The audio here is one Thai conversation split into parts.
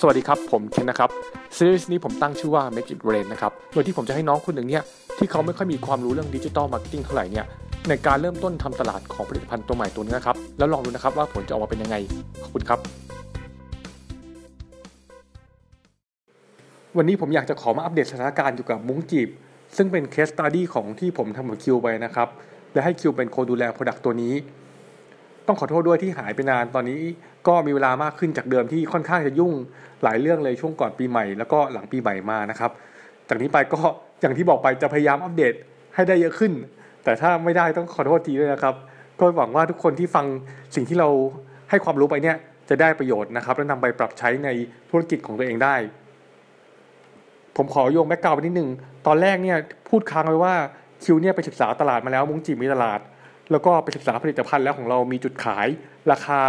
สวัสดีครับ ผมเคนนะครับซีรีส์นี้ผมตั้งชื่อว่า Make It Rain นะครับ โดยที่ผมจะให้น้องคนหนึ่งเนี่ยที่เขาไม่ค่อยมีความรู้เรื่อง digital marketing เท่าไหร่เนี่ยในการเริ่มต้นทำตลาดของผลิตภัณฑ์ตัวใหม่ตัวนี้นะครับ แล้วลองดูนะครับว่าผลจะออกมาเป็นยังไง ขอบคุณครับ วันนี้ผมอยากจะขอมาอัปเดตสถานการณ์อยู่กับมุ้งจีบ ซึ่งเป็น case study ของที่ผมทำกับคิวไปนะครับ และให้คิวเป็นคนดูแล product ตัวนี้ ต้องขอโทษด้วยที่หายไปนานตอนนี้ก็มีเวลามากขึ้นจากเดิมที่ค่อนข้างจะยุ่งหลายเรื่องเลยช่วงก่อนปีใหม่ แล้วก็หลังปีใหม่มานะครับ จากนี้ไปก็อย่างที่บอกไปจะพยายามอัปเดตให้ได้เยอะขึ้น แต่ถ้าไม่ได้ต้องขอโทษทีด้วยนะครับ ก็หวังว่าทุกคนที่ฟังสิ่งที่เราให้ความรู้ไปเนี่ยจะได้ประโยชน์นะครับและนำไปปรับใช้ในธุรกิจของตัวเองได้ ผมขอโยงแบ็กกราวไปนิดนึงตอนแรกเนี่ยพูดค้างไว้ว่าคิวเนี่ยไปศึกษาตลาดมาแล้วมุ้งจีมีตลาด แล้วก็ไปศึกษาผลิตภัณฑ์แล้วของเรามีจุดขาย ราคา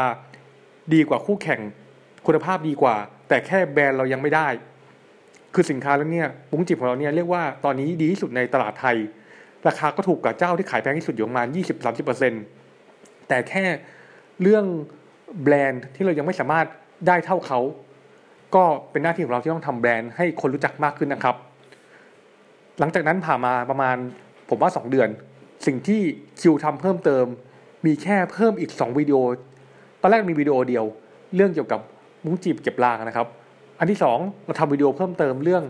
ดีกว่าคู่แข่ง คุณภาพดีกว่า แต่แค่แบรนด์เรายังไม่ได้ คือสินค้าแล้วเนี่ยมุ้งจีบของเราเนี่ยเรียกว่าตอนนี้ดีที่สุดในตลาดไทย ราคาก็ถูกกว่าเจ้าที่ขายแพงที่สุดอยู่ประมาณ 20-30%แต่แค่เรื่องแบรนด์ที่เรายังไม่สามารถได้เท่าเขาก็เป็นหน้าที่ของเราที่ต้องทำแบรนด์ให้คนรู้จักมากขึ้นนะครับ หลังจากนั้นผ่านมาประมาณผมว่า 2 เดือน สิ่งที่คิวทำเพิ่มเติม มีแค่เพิ่มอีก 2วิดีโอ ตอนแรกมีวิดีโอเดียว เรื่องเกี่ยวกับมุ้งจีบเก็บรางนะครับ อันที่ 2 เราทำวิดีโอเพิ่มเติมเรื่อง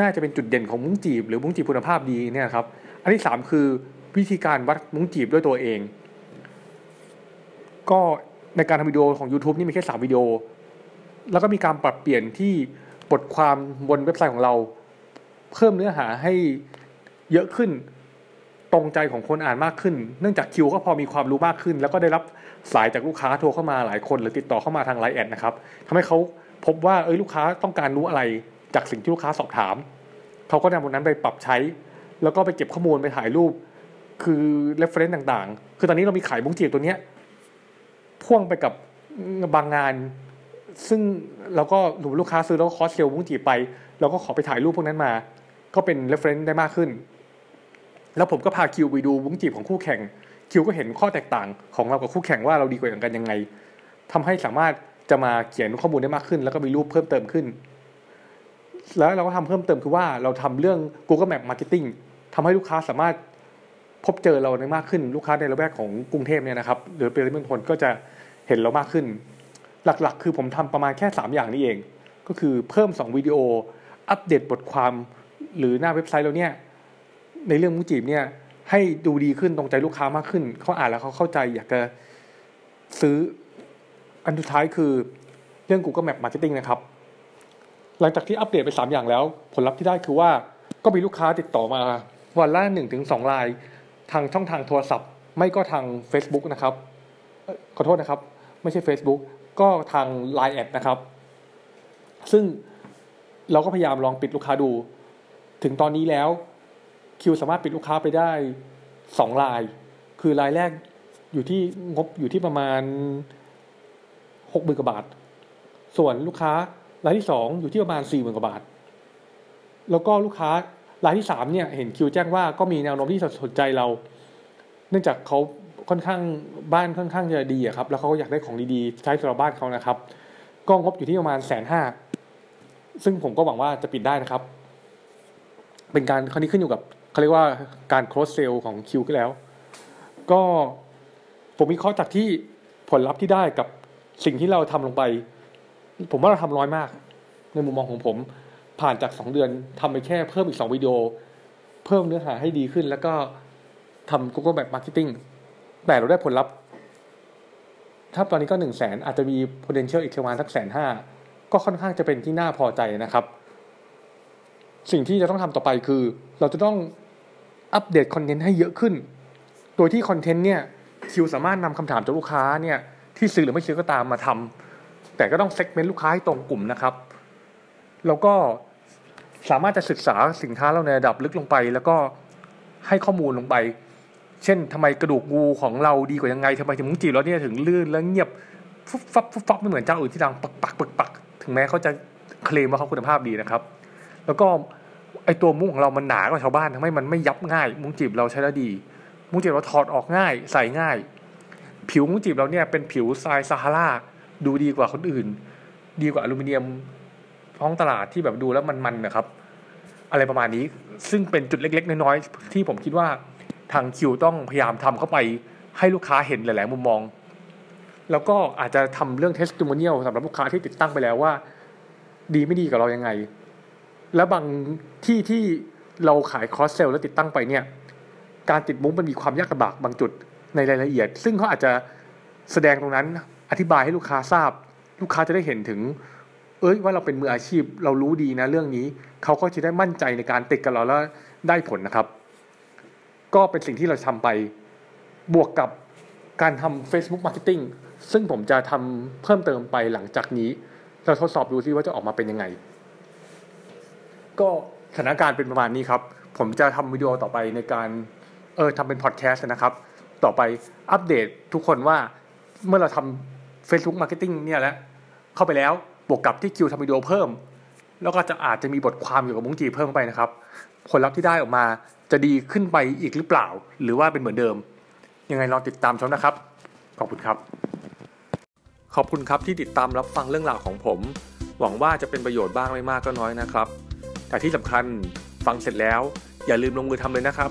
น่าจะเป็นจุดเด่นของมุ้งจีบ หรือมุ้งจีบคุณภาพดีเนี่ยครับ อันที่ 3 คือวิธีการวัดมุ้งจีบด้วยตัวเอง ก็ในการทำวิดีโอของ YouTube นี่มีแค่ 3 วิดีโอ แล้วก็มีการปรับเปลี่ยนที่บทความบนเว็บไซต์ของเรา เพิ่มเนื้อหาให้เยอะขึ้น ตรงใจของคนอ่านมากขึ้น เนื่องจากคิวก็พอมีความรู้มากขึ้น แล้วก็ได้รับสายจากลูกค้าโทรเข้ามาหลายคน หรือติดต่อเข้ามาทางไลน์แอดนะครับทำให้เขาพบว่าเอ้ยลูกค้าต้องการรู้อะไรจากสิ่งที่ลูกค้าสอบถามเขาก็นำตรงนั้นไปปรับใช้ แล้วก็ไปเก็บข้อมูลไปถ่ายรูป คือ reference ต่างๆ คือตอนนี้เรามีขายบุ้งจีบตัวเนี้ยพ่วงไปกับบางงาน ซึ่งเราก็หรือลูกค้าซื้อแล้วคอสเซลบุ้งจีบไปเราก็ขอไปถ่ายรูปพวกนั้นมา ก็เป็น reference ได้มากขึ้น แล้วผมก็พาคิวไปดูบุ้งจีบของคู่แข่ง คิวก็เห็นข้อแตกต่างของเรากับคู่แข่งว่าเราดีกว่ากันยังไงทำให้สามารถจะมาเขียนข้อมูลได้มากขึ้น แล้วก็มีรูปเพิ่มเติมขึ้น แล้วเราก็ทำเพิ่มเติมคือว่าเราทำเรื่อง Google Map Marketing ทำให้ลูกค้าสามารถพบเจอเราได้มากขึ้น ลูกค้าในระแวกของกรุงเทพเนี่ยนะครับ หรือปริมณฑลก็จะเห็นเรามากขึ้น หลักๆ คือผมทำประมาณแค่ 3 อย่างนี้เอง ก็คือเพิ่ม 2 วิดีโอ อัปเดตบทความ หรือหน้าเว็บไซต์เราเนี่ย ในเรื่องมุจีบเนี่ยให้ดูดีขึ้นตรงใจลูกค้ามากขึ้น เขาอ่านแล้วเขาเข้าใจอยากจะซื้ออันสุดท้ายคือเรื่อง Google Map Marketing นะครับ หลังจากที่อัปเดตไป 3 อย่างแล้ว ผลลัพธ์ที่ได้คือว่าก็มีลูกค้าติดต่อมาวันละ1นถึงสองราย ทางช่องทางโทรศัพท์ ไม่ก็ทาง Facebook นะครับ ขอโทษนะครับ ไม่ใช่ Facebook ก็ทาง Line แอดนะครับ ซึ่งเราก็พยายามลองปิดลูกค้าดู ถึงตอนนี้แล้ว คิวสามารถปิดลูกค้าไปได้สองราย คือรายแรกอยู่ที่งบอยู่ที่ประมาณหกหมื่นกว่าบาท ส่วนลูกค้ารายที่สองอยู่ที่ประมาณสี่หมื่นกว่าบาท แล้วก็ลูกค้ารายที่สามเนี่ยเห็นคิวแจ้งว่าก็มีแนวโน้มที่สนใจเรา เนื่องจากเขาค่อนข้างบ้านค่อนข้างจะดีอะครับ แล้วเขาก็อยากได้ของดีๆใช้สำหรับบ้านเขานะครับ ก็งบอยู่ที่ประมาณแสนห้าซึ่งผมก็หวังว่าจะปิดได้นะครับ เป็นการคราวนี้ขึ้นอยู่กับ เขาเรียกว่าการ cross sell ของคิวก็แล้ว ก็ผมมีข้อจากที่ผลลัพธ์ที่ได้กับสิ่งที่เราทำลงไป ผมว่าเราทำน้อยมาก ในมุมมองของผม ผ่านจากสองเดือนทำไปแค่เพิ่มอีกสองวิดีโอ เพิ่มเนื้อหาให้ดีขึ้น แล้วก็ทำ Google Map Marketing แต่เราได้ผลลัพธ์ ถ้าตอนนี้ก็หนึ่งแสนอาจจะมี potential อีกประมาณสักแสนห้าก็ค่อนข้างจะเป็นที่น่าพอใจนะครับ สิ่งที่จะต้องทำต่อไปคือ เราจะต้องupdate content ให้เยอะขึ้น โดยที่ content เนี่ยคิวสามารถนำคำถามจากลูกค้าเนี่ยที่ซื้อหรือไม่ซื้อก็ตามมาทำแต่ก็ต้อง segment ลูกค้าให้ตรงกลุ่มนะครับ แล้วก็สามารถจะศึกษาสินค้าเราในระดับลึกลงไป แล้วก็ให้ข้อมูลลงไป เช่นทำไมกระดูกงูของเราดีกว่ายังไงทำไมถึงมุ้งจีบเราเนี่ยถึงลื่นแล้วเงียบฟุบฟับฟุบฟับไม่เหมือนเจ้าอื่นที่ดังปักปักปักปักถึงแม้เขาจะเคลมว่าเขาคุณภาพดีนะครับ แล้วก็ไอตัวมุ้งของเรามันหนากว่าชาวบ้านทำให้มันไม่ยับง่าย มุ้งจีบเราใช้ได้ดี มุ้งจีบเราถอดออกง่าย ใส่ง่าย ผิวมุ้งจีบเราเนี่ยเป็นผิวทรายซาฮาราดูดีกว่าคนอื่น ดีกว่าอลูมิเนียมท้องตลาดที่แบบดูแล้วมันๆนะครับ อะไรประมาณนี้ซึ่งเป็นจุดเล็ก ๆ น้อยๆที่ผมคิดว่าทางคิวต้องพยายามทำเข้าไปให้ลูกค้าเห็นหลาย ๆ มุมมอง แล้วก็อาจจะทำเรื่อง testimonial สำหรับลูกค้าที่ติดตั้งไปแล้วว่า ดีไม่ดีกับเรายังไง แล้วบางที่ที่เราขายคอสเซลแล้วติดตั้งไปเนี่ยการติดมุ้งมันมีความยากลำบากบางจุดในรายละเอียด ซึ่งเขาอาจจะแสดงตรงนั้นอธิบายให้ลูกค้าทราบ ลูกค้าจะได้เห็นถึง เอ้ยว่าเราเป็นมืออาชีพ เรารู้ดีนะเรื่องนี้ เขาก็จะได้มั่นใจในการติดกับเราแล้วได้ผลนะครับ ก็เป็นสิ่งที่เราทำไปบวกกับการทำ Facebook Marketing ซึ่งผมจะทำเพิ่มเติมไปหลังจากนี้ เราทดสอบดูซิว่าจะออกมาเป็นยังไง ก็สถานการณ์เป็นประมาณนี้ครับ ผมจะทำวิดีโอต่อไปในการเออทำเป็นพอดแคสต์นะครับ ต่อไปอัปเดตทุกคนว่าเมื่อเราทำ Facebook Marketing เนี่ยแล้วเข้าไปแล้วบวกกับที่คิวทำวิดีโอเพิ่ม แล้วก็จะอาจจะมีบทความเกี่ยวกับมุ้งจีเพิ่มเข้าไปนะครับ ผลลัพธ์ที่ได้ออกมาจะดีขึ้นไปอีกหรือเปล่า หรือว่าเป็นเหมือนเดิม ยังไงลองติดตามชมนะครับ ขอบคุณครับ ขอบคุณครับที่ติดตามรับฟังเรื่องราวของผม หวังว่าจะเป็นประโยชน์บ้างไม่มากก็น้อยนะครับ แต่ที่สำคัญฟังเสร็จแล้วอย่าลืมลงมือทำเลยนะครับ